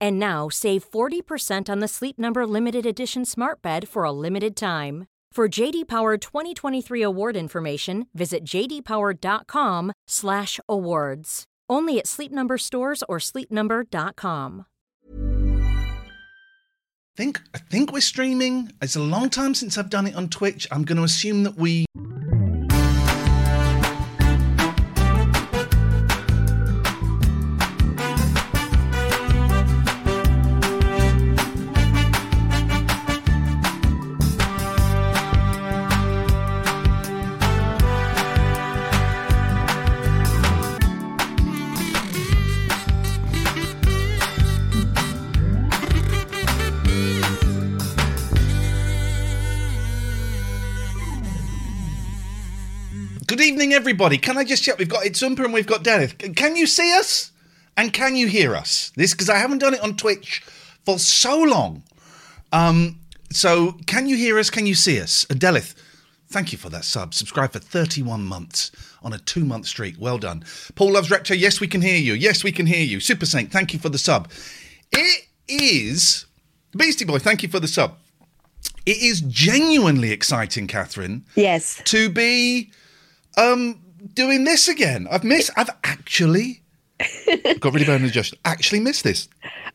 And now save 40% on the Sleep Number limited edition Smart Bed for a limited time. For JD Power 2023 award information, visit jdpower.com/awards. Only at Sleep Number stores or sleepnumber.com. think I think we're streaming. It's a long time since I've done it on Twitch. I'm going to assume that we evening, everybody. Can I just check? We've got Itzumper and we've got Dennis. Can you see us? And can you hear us? This because I haven't done it on Twitch for so long. Um, so can you hear us? Can you see us? And Delith, thank you for that sub. Subscribe for 31 months on a two month streak. Well done. Paul Loves Retro. Yes, we can hear you. Yes, we can hear you. Super Saint, thank you for the sub. It is Beastie Boy, thank you for the sub. It is genuinely exciting, Catherine Yes. to be um doing this again. I've missed. I've actually got really bad indigestion. Actually missed this.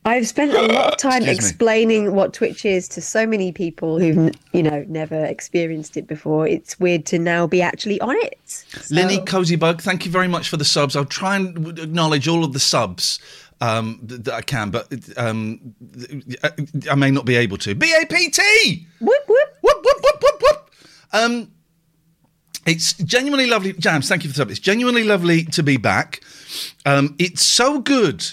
I've spent a lot of time Excuse me. explaining what Twitch is to so many people who've, you know, never experienced it before. It's weird to now be actually on it. So- Linny Cozy Bug, thank you very much for the subs. I'll try and acknowledge all of the subs um, that I can, but um, I may not be able to. BAPT. Whoop, whoop. Whoop whoop whoop whoop whoop. Um, it's genuinely lovely, Jams. Thank you for the sub. It's genuinely lovely to be back. Um, it's so good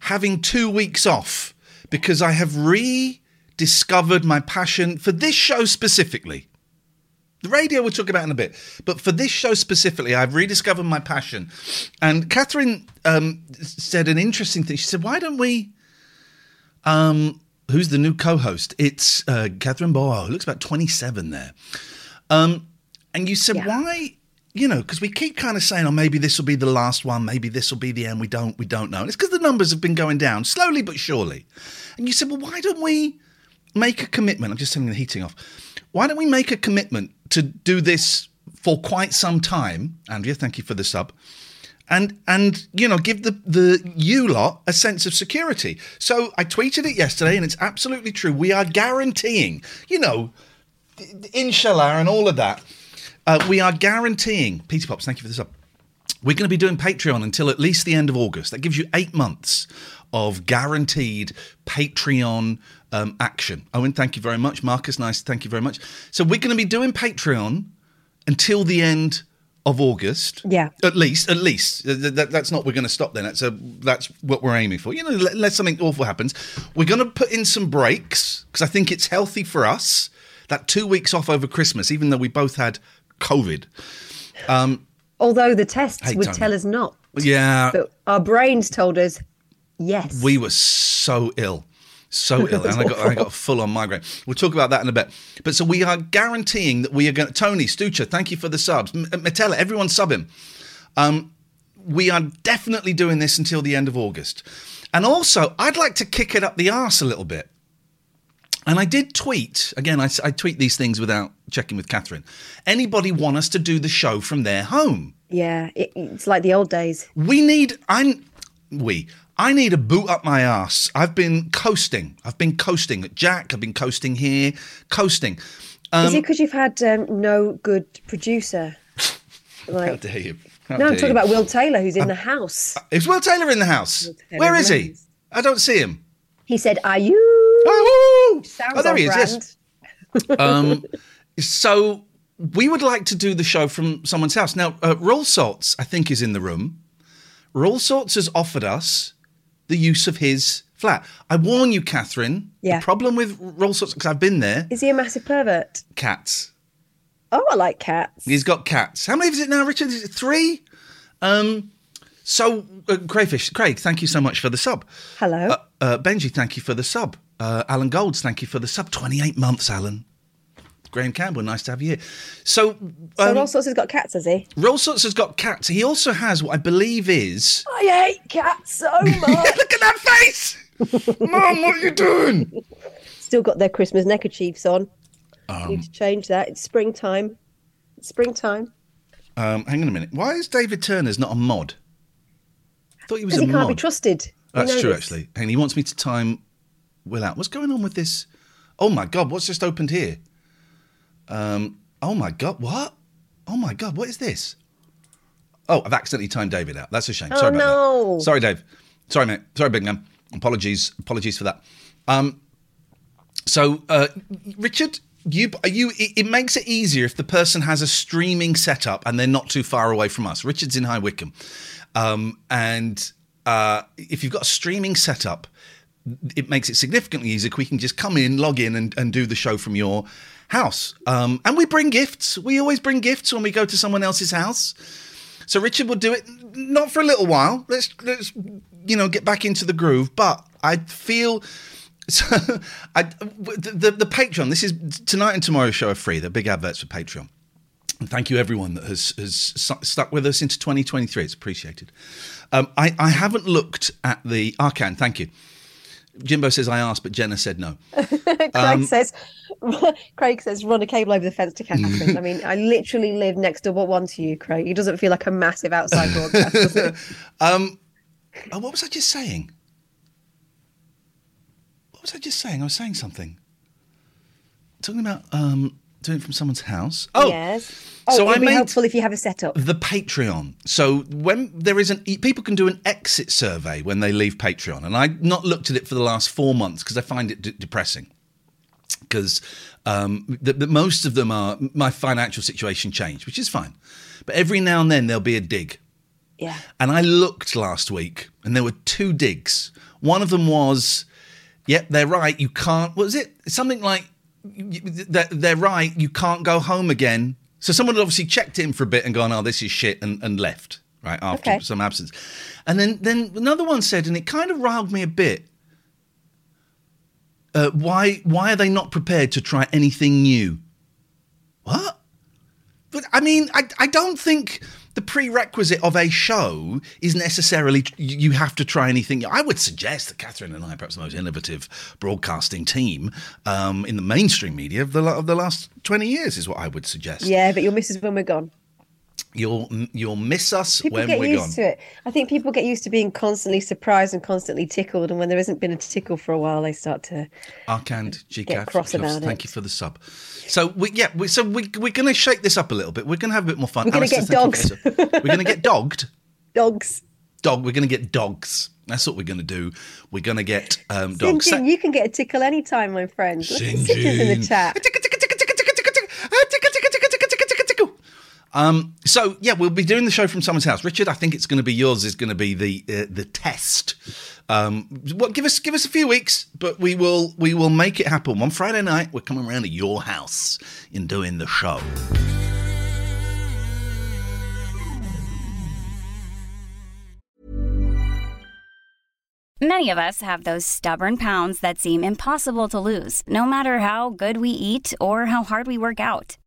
having two weeks off because I have rediscovered my passion for this show specifically. The radio we'll talk about in a bit, but for this show specifically, I've rediscovered my passion. And Catherine um, said an interesting thing. She said, "Why don't we?" Um, who's the new co-host? It's uh, Catherine. Who looks about twenty-seven there. Um, and you said, Yeah. "Why?" You know, because we keep kind of saying, "Oh, maybe this will be the last one. Maybe this will be the end." We don't. We don't know. And it's because the numbers have been going down slowly but surely. And you said, "Well, why don't we?" make a commitment. I'm just turning the heating off. Why don't we make a commitment to do this for quite some time? Andrea, thank you for the sub. And and you know, give the the you lot a sense of security. So I tweeted it yesterday, and it's absolutely true. We are guaranteeing, you know, inshallah and all of that. Uh, we are guaranteeing. Peter Pops, thank you for this sub. We're going to be doing Patreon until at least the end of August. That gives you eight months of guaranteed Patreon um, action. Owen, thank you very much. Marcus, nice. Thank you very much. So we're going to be doing Patreon until the end of August. Yeah. At least, at least. Th- th- that- that's not, we're going to stop then. That's, a, that's what we're aiming for. You know, le- unless something awful happens. We're going to put in some breaks because I think it's healthy for us. That two weeks off over Christmas, even though we both had COVID. Although the tests would Tony. tell us not. Yeah. But our brains told us yes. We were so ill, so ill, and I got I got full on migraine. We'll talk about that in a bit. But so we are guaranteeing that we are going. to Tony Stucha, thank you for the subs. M- Metella, everyone sub him. Um, we are definitely doing this until the end of August, and also I'd like to kick it up the arse a little bit. And I did tweet again. I tweet these things without checking with Catherine. Anybody want us to do the show from their home? Yeah, it, it's like the old days. We need I'm we I need a boot up my ass. I've been coasting. I've been coasting at Jack. I've been coasting here, coasting. Is it because you've had um, no good producer? How Like, dare you? How no, I'm talking you. about Will Taylor, who's in the house. Is Will Taylor in the house? Where is he? I don't see him. He said, "Are you?" Oh, oh there on he is. Yes. Um, so we would like to do the show from someone's house. Now, uh, Roll Salts, I think, is in the room. Roll Salts has offered us the use of his flat. I warn you, Catherine. Yeah. The problem with Roll Salts, because I've been there, Is he a massive pervert? cats. Oh, I like cats. He's got cats. How many is it now, Richard? Is it three? Um, so, uh, Crayfish, Craig, thank you so much for the sub. Hello. Uh, uh, Benji, thank you for the sub. Uh, Alan Golds, thank you for the sub. 28 months, Alan. Graham Campbell, nice to have you here. So, so um, all sorts has got cats, has he? Roll Sorts has got cats. He also has what I believe is. I hate cats so much. Look at that face! Mom, what are you doing? Still got their Christmas neckerchiefs on. Um, Need to change that. It's springtime. It's springtime. Um, hang on a minute. Why is David Turner's not a mod? I thought he was Because a he can't be trusted. That's true, actually. And he wants me to time Will out. What's going on with this? Oh my God, what's just opened here? Um, oh my God, what? Oh my God, what is this? Oh, I've accidentally timed David out. That's a shame. Oh, Sorry about no. that. Sorry, Dave. Sorry, mate. Sorry, big man. Apologies. Apologies for that. Um, so, uh, Richard, you are you. It, it makes it easier if the person has a streaming setup and they're not too far away from us. Richard's in High Wycombe, um, and uh, if you've got a streaming setup, it makes it significantly easier. We can just come in, log in, and, and do the show from your house. Um, and we bring gifts. We always bring gifts when we go to someone else's house. So Richard will do it not for a little while. Let's let's you know get back into the groove. But I feel so. I the, the the Patreon. This is tonight and tomorrow's show are free. They're big adverts for Patreon. And thank you everyone that has has stuck with us into 2023. It's appreciated. Um, I I haven't looked at the Arcan. Thank you. Jimbo says I asked, but Jenna said no. Craig Um, says, Craig says, run a cable over the fence to Catherine. I mean, I literally live next door one to you, Craig. He doesn't feel like a massive outside broadcast. Um, oh, what was I just saying? What was I just saying? I was saying something. Talking about um, doing it from someone's house. Oh, yes. Oh, so it'd I be made helpful if you have a setup. the Patreon. So when there is an people can do an exit survey when they leave Patreon, and I've not looked at it for the last four months because I find it d- depressing. Because um, the, the, most of them are my financial situation changed, which is fine, but every now and then there'll be a dig. Yeah. And I looked last week, and there were two digs. One of them was, "Yep, they're right. You can't." What was it? Something like, "They're, they're right. You can't go home again." So someone had obviously checked in for a bit and gone, "Oh, this is shit," and, and left right after Okay. some absence. And then then another one said, and it kind of riled me a bit. Uh, why why are they not prepared to try anything new? What? But I mean, I, I don't think the prerequisite of a show is necessarily you have to try anything. I would suggest that Catherine and I are perhaps the most innovative broadcasting team um, in the mainstream media of the of the last twenty years is what I would suggest. Yeah, but you'll miss us when we're gone. You'll you'll miss us People when get we're used gone. to it. I think people get used to being constantly surprised and constantly tickled, and when there hasn't been a tickle for a while, they start to. Arcand Get GCAF. cross about Thank it. you for the sub. So we yeah, we, so we we're going to shake this up a little bit. We're going to have a bit more fun. We're get you for the sub. We're going to get dogged. Dogs. Dog. We're going to get dogs. That's what we're going to do. We're going to get um, dogs. Sinjin, you can get a tickle anytime, my friend. Look at Sinjin's in the chat. Um, so yeah, we'll be doing the show from someone's house. Richard, I think it's going to be yours. Is going to be the uh, the test. Um, what give us give us a few weeks, but we will we will make it happen. One Friday night, we're coming around to your house in doing the show. Many of us have those stubborn pounds that seem impossible to lose, no matter how good we eat or how hard we work out.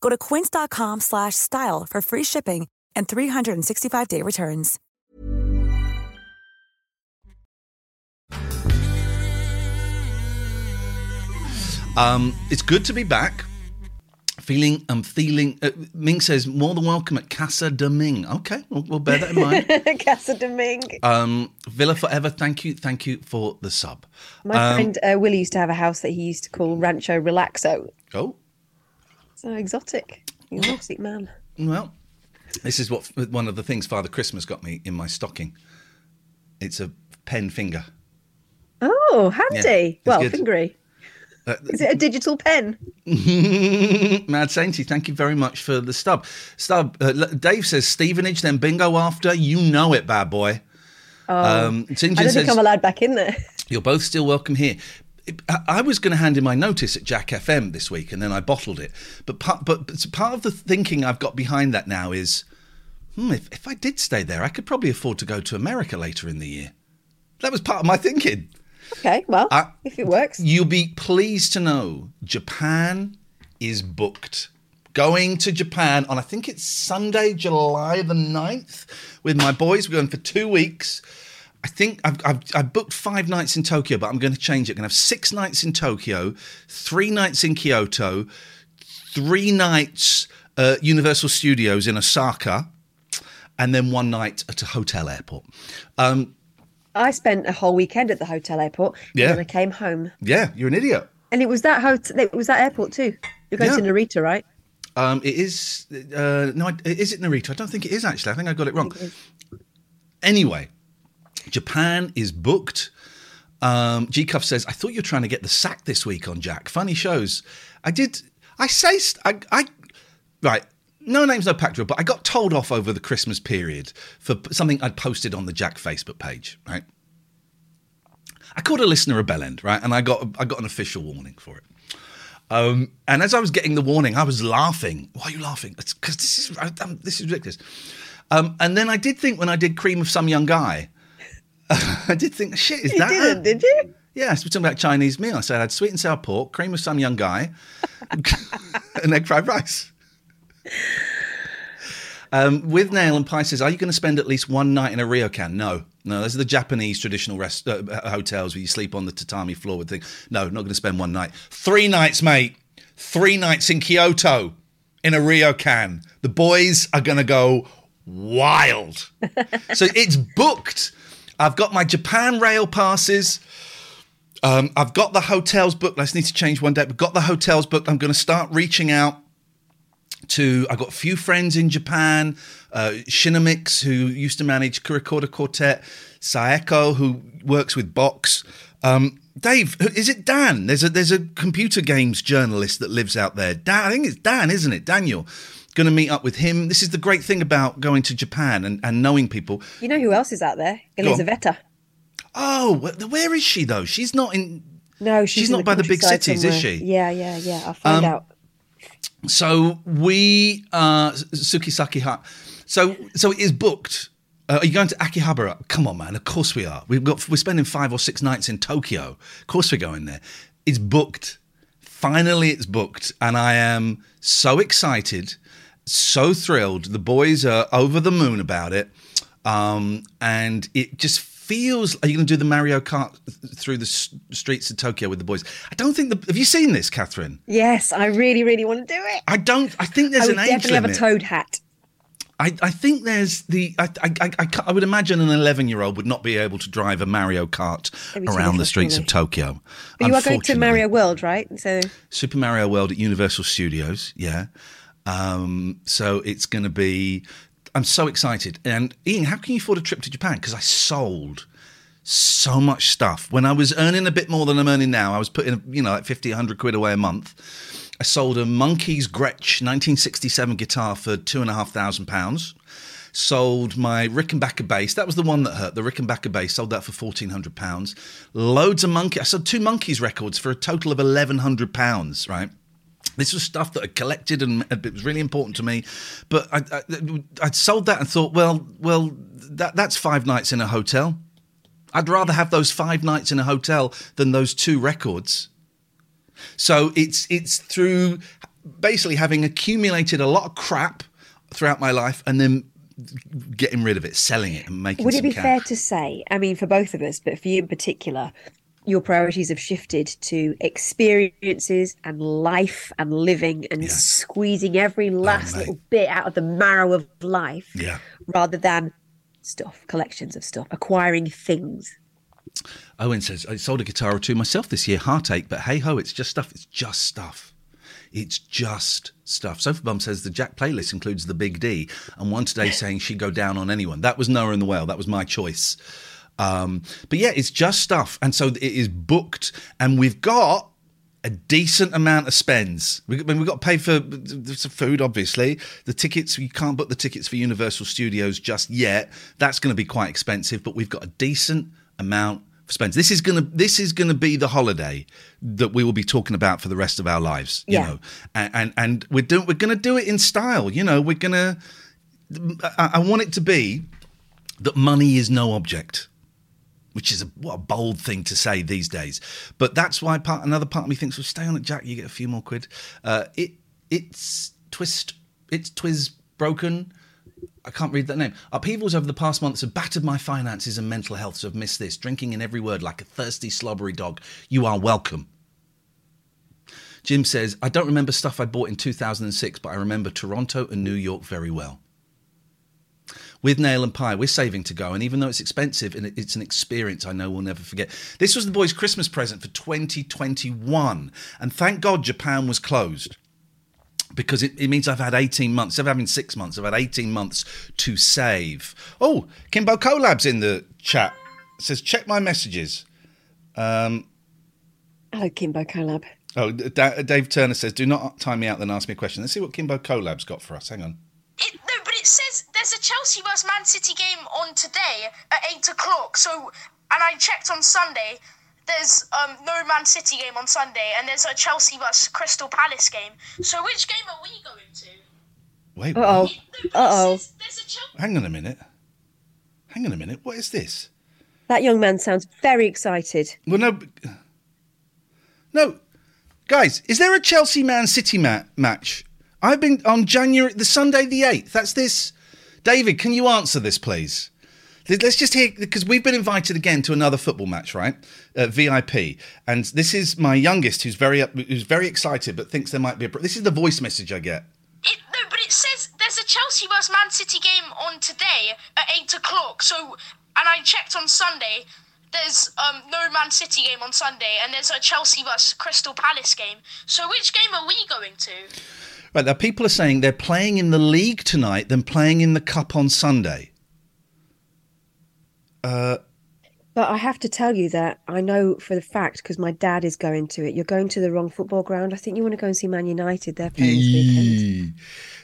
Go to quince.com slash style for free shipping and 365-day returns. Um, it's good to be back. Feeling, I'm feeling. Uh, Ming says more than welcome at Casa de Ming. Okay, we'll, we'll bear that in mind. Casa de Ming. Um, Villa Forever. Thank you, thank you for the sub. My Um, friend uh, Willie used to have a house that he used to call Rancho Relaxo. Oh, So exotic. Exotic man. well, this is what one of the things Father Christmas got me in my stocking. It's a pen finger. Oh, handy. it's well, good. fingery. Uh, Is it a digital pen? Mad Sainty, thank you very much for the stub. Stub. Uh, Dave says Stevenage, then bingo after. You know it, bad boy. um, I don't says think I'm allowed back in there. you're both still welcome here. I- I was going to hand in my notice at Jack FM this week, and then I bottled it. But part, but, but part of the thinking I've got behind that now is, hmm, if, if I did stay there, I could probably afford to go to America later in the year. That was part of my thinking. Okay, well, I- if it works. You'll be pleased to know Japan is booked. Going to Japan on, I think it's Sunday, July the 9th, with my boys. We're going for two weeks. I think I've, I've, I've booked five nights in Tokyo, but I'm going to change it. I'm going to have six nights in Tokyo, three nights in Kyoto, three nights at Universal Studios in Osaka, and then one night at a hotel airport. Um, I spent a whole weekend at the hotel airport. Yeah. And I came home. yeah, you're an idiot. And it was that hotel, it was that airport too. You're going Yeah. to Narita, right? Um, it is uh, no, is it Narita? I don't think it is actually. I think I got it wrong. Anyway, Japan is booked. Um, G Cuff says, "I thought you were trying to get the sack this week on Jack. Funny shows. I did. I say, I, I right. No names, no pack drill. But I got told off over the Christmas period for something I'd posted on the Jack Facebook page. Right. I called a listener a bellend, right, and I got I got an official warning for it. Um, and as I was getting the warning, I was laughing. Why are you laughing? Because this is I, this is ridiculous. Um, and then I did think when I did Cream of Some Young Guy, I did think, shit, is You that? didn't, did you? Yeah, so we're talking about Chinese meal. I said I had sweet and sour pork, cream of some young guy, and egg fried rice. Um, with Nail and Pie says, are you going to spend at least one night in a ryokan? No, no. Those are the Japanese traditional rest uh, hotels where you sleep on the tatami floor with thing. No, not going to spend one night. Three nights, mate. Three nights in Kyoto in a ryokan. The boys are going to go wild. so it's booked. I've got my Japan rail passes. Um, I've got the hotels booked. Let's need to change one date. We've got the hotels booked. I'm going to start reaching out to. I've got a few friends in Japan. Uh, Shinamix, who used to manage Kurikorda Quartet. Saeko, who works with Box. Um, Dave, is it Dan? There's a there's a computer games journalist that lives out there. Dan, I think it's Dan, isn't it? Daniel. Going to meet up with him. This is the great thing about going to Japan and, and knowing people. You know who else is out there? Elisaveta. Oh, where is she though? She's not in. No, she's, She's not by the big cities, is she? Yeah, yeah, yeah. I'll find Um, out. So we uh Sukisaki Hut. So so it is booked. Uh, are you going to Akihabara? Come on, man. Of course we are. We've got we're spending five or six nights in Tokyo. Of course we're going there. It's booked. Finally, it's booked, and I am so excited, so thrilled. The boys are over the moon about it, um, and it just feels. Are you going to do the Mario Kart through the s- streets of Tokyo with the boys? I don't think. The, have you seen this, Catherine? Yes, I really, really want to do it. I don't. I think there's I would an age definitely have a toad hat. I, I think there's the. I, I, I, I would imagine an 11 year old would not be able to drive a Mario Kart They'd be too around the streets of. Tokyo. But you are going to. Mario World, right? So Super Mario World at Universal Studios. Yeah. Um, so it's going to be. I'm so excited. And Ian, how can you afford a trip to Japan? Because I sold so much stuff. When I was earning a bit more than I'm earning now, I was putting, you know, like 50, 100 quid away a month. I sold a Monkees Gretsch 1967 guitar for two and a half thousand pounds. Sold my Rickenbacker bass. That was the one that hurt. The Rickenbacker bass. Sold that for fourteen hundred pounds. Loads of monkey. I sold two Monkees records for a total of eleven hundred pounds. Right. This was stuff that I collected and it was really important to me. But I, I, I'd sold that and thought, well, well, that, that's five nights in a hotel. I'd rather have those five nights in a hotel than those two records. So it's it's through basically having accumulated a lot of crap throughout my life and then getting rid of it, selling it, and making. would it be cash. fair to say, I mean, for both of us, but for you in particular, your priorities have shifted to experiences and life and living and Yes. squeezing every oh, last mate. little bit out of the marrow of life Yeah. rather than stuff, collections of stuff, acquiring things. Owen says, I sold a guitar or two myself this year, heartache, but hey ho, it's just stuff. It's just stuff. It's just stuff. Sofa Bum says the Jack playlist includes the Big D, and one today saying she'd go down on anyone. That was Noah and the Whale. That was my choice. Um, but yeah, it's just stuff. And so it is booked, and we've got a decent amount of spends. We, I mean, we've got to pay for the food, obviously. The tickets, you can't book the tickets for Universal Studios just yet. That's going to be quite expensive, but we've got a decent amount of spends. This is going to this is going to be the holiday that we will be talking about for the rest of our lives. You Yeah. know, and and, and we're doing we're going to do it in style. You know, we're going to. I, I want it to be that money is no object which is a, what a bold thing to say these days. But that's why part another part of me thinks, well, stay on it, Jack. You get a few more quid. Uh, it it's twist. It's twiz broken. I can't read that name. Upheavals over the past months have battered my finances and mental health, so I've missed this. Drinking in every word like a thirsty, slobbery dog. You are welcome. Jim says, I don't remember stuff I bought in 2006, but I remember Toronto and New York very well with nail and pie. We're saving to go, and even though it's expensive, and it's an experience I know we'll never forget. This was the boys' Christmas present for 2021, and thank God Japan was closed because it, it means I've had 18 months. Instead of having six months, I've had 18 months to save. Oh, Kimbo Collab's in the chat. says check my messages. Um, Hello, Kimbo Collab. Oh, Da- Dave Turner says, do not time me out, then ask me a question. Let's see what Kimbo Collab's got for us. Hang on. It, no, but it says there's a Chelsea vs Man City game on today at eight o'clock. So, and I checked on Sunday. There's um, no Man City game on Sunday, and there's a Chelsea vs Crystal Palace game. So, which game are we going to? Wait, Uh oh. what? No, but it Uh oh. says There's a Chelsea. hang on a minute. Hang on a minute. What is this? That young man sounds very excited. Well, no, no, guys. Is there a Chelsea Man City ma- match? I've been on January the Sunday the eighth. That's this. David, can you answer this, please? Let's just hear because we've been invited again to another football match, right? Uh, VIP, and this is my youngest, who's very who's very excited, but thinks there might be a. This is the voice message I get. It, no, but it says there's a Chelsea vs Man City game on today at eight o'clock. So, and I checked on Sunday. There's um, no Man City game on Sunday, and there's a Chelsea vs Crystal Palace game. So, which game are we going to? Right now, people are saying they're playing in the league tonight, than playing in the cup on Sunday. Uh, but I have to tell you that I know for the fact because my dad is going to it. You're going to the wrong football ground. I think you want to go and see Man United. They're playing this weekend.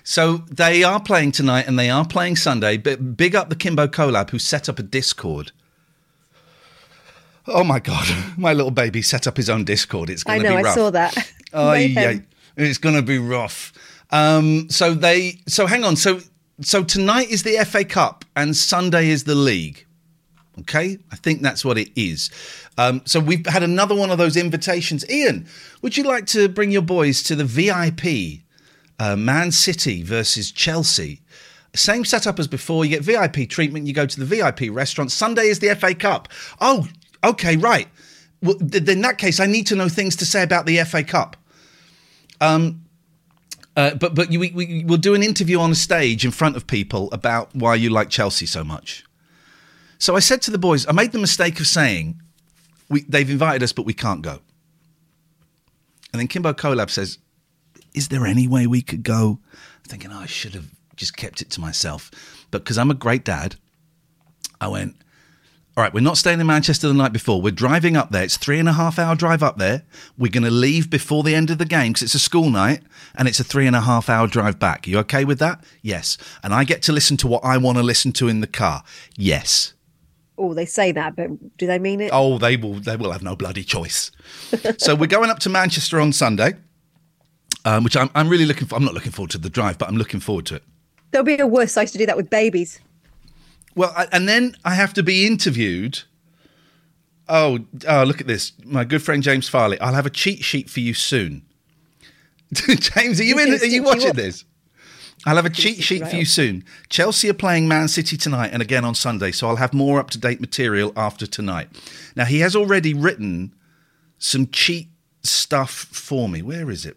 So they are playing tonight and they are playing Sunday. But big up the Kimbo Collab who set up a Discord. Oh my God, my little baby set up his own Discord. It's I going to know. be rough. I saw that. Oh, yeah. It's going to be rough. Um, so they, so hang on. So, so tonight is the FA Cup and Sunday is the league. Okay, I think that's what it is. Um, so we've had another one of those invitations. Ian, would you like to bring your boys to the VIP uh, Man City versus Chelsea Same setup as before. You get VIP treatment. You go to the VIP restaurant. Sunday is the FA Cup. Oh, okay, right. Well, th- in that case, I need to know things to say about the FA Cup. Um, uh, but but you, we, we, we'll do an interview on a stage in front of people about why you like Chelsea so much. So I said to the boys, I made the mistake of saying, we, they've invited us, but we can't go. And then Kimbo Collab says, Is there any way we could go? I'm thinking, oh, I should have just kept it to myself. But because I'm a great dad, I went, all right, we're not staying in Manchester the night before. We're driving up there. It's three and a half hour drive up there. We're going to leave before the end of the game because it's a school night and it's a three and a half hour drive back. You okay with that? Yes. And I get to listen to what I want to listen to in the car. Yes. Oh, they say that, but do they mean it? Oh, they will. They will have no bloody choice. so we're going up to Manchester on Sunday, um, which I'm, I'm really looking for. I'm not looking forward to the drive, but I'm looking forward to it. There'll be a worse. I used to do that with babies. Well, I, and then I have to be interviewed. Oh, oh, look at this. My good friend James Farley. I'll have a cheat sheet for you soon. James, are you in? Are you watching this? I'll have a cheat sheet for you soon. Chelsea are playing Man City tonight and again on Sunday, so I'll have more up to date material after tonight. Now, he has already written some cheat stuff for me. Where is it?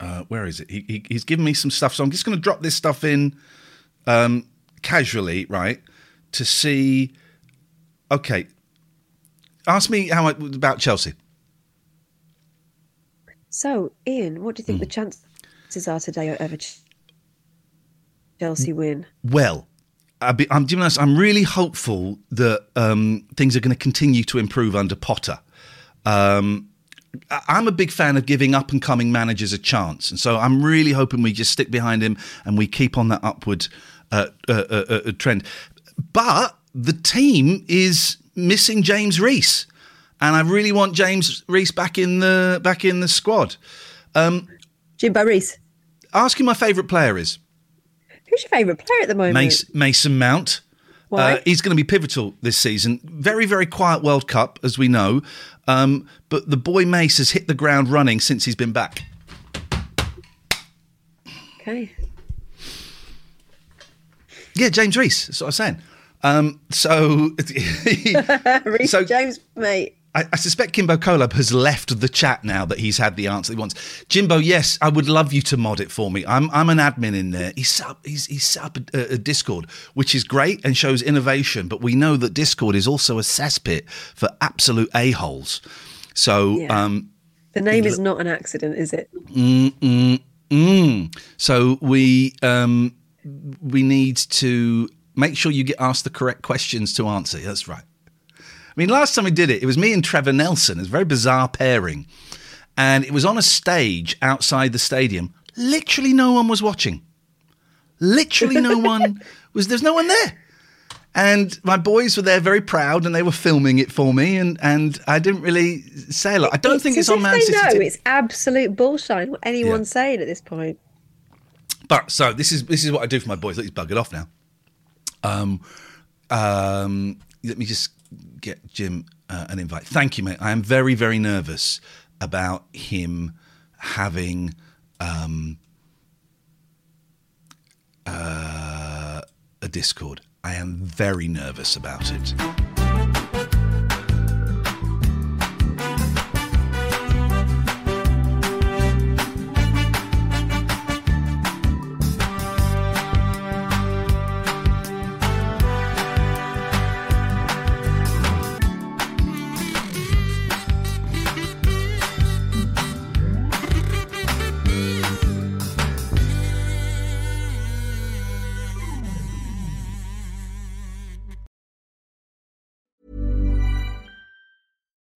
Uh, where is it? He, he, he's given me some stuff, so I'm just going to drop this stuff in um, casually, right, to see. Okay, ask me how I, about Chelsea. So, Ian, what do you think the chances are today of Ch- Chelsea win? Well, I'll be, I'm, honest, I'm really hopeful that um, things are going to continue to improve under Potter. Um, I- I'm a big fan of giving up and coming managers a chance, and so I'm really hoping we just stick behind him and we keep on that upward uh, uh, uh, uh, trend. But the team is missing James Reese, and I really want James Reese back in the back in the squad. Jimbo Reese. Ask who my favourite player is. Who's your favourite player at the moment? Mason, Mason Mount. Why? Uh, he's going to be pivotal this season. Very, very quiet World Cup, as we know. Um, but the boy Mace has hit the ground running since he's been back. Okay. Yeah, James Reese. That's what I was saying. Um, so, Reese So- James, mate. I, I suspect Kimbo Colab has left the chat now that he's had the answer he wants. Jimbo, yes, I would love you to mod it for me. I'm I'm an admin in there. He's set up, he's, he's set up a, a Discord, which is great and shows innovation. But we know that Discord is also a cesspit for absolute a holes. So Yeah. um, The name is not an accident, is it? Mm. So we um, we need to make sure you get asked the correct questions to answer. That's right. I mean, last time we did it, it was me and Trevor Nelson. It was a very bizarre pairing, and it was on a stage outside the stadium. Literally, no one was watching. Literally, no one was. There's no one there. And my boys were there, very proud, and they were filming it for me. And, and I didn't really say a lot. I don't think it's on Man City. TV. it's absolute bullshit. What anyone's saying at this point. But so this is this is what I do for my boys. Look, he's buggered off now. Um, um, let me just get Jim uh, an invite. Thank you, mate. I am very very nervous about him having um, uh, a Discord. I am very nervous about it.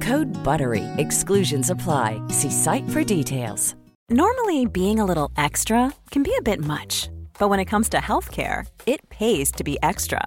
Code BUTTERY. Exclusions apply. See site for details. Normally, being a little extra can be a bit much, but when it comes to healthcare, it pays to be extra.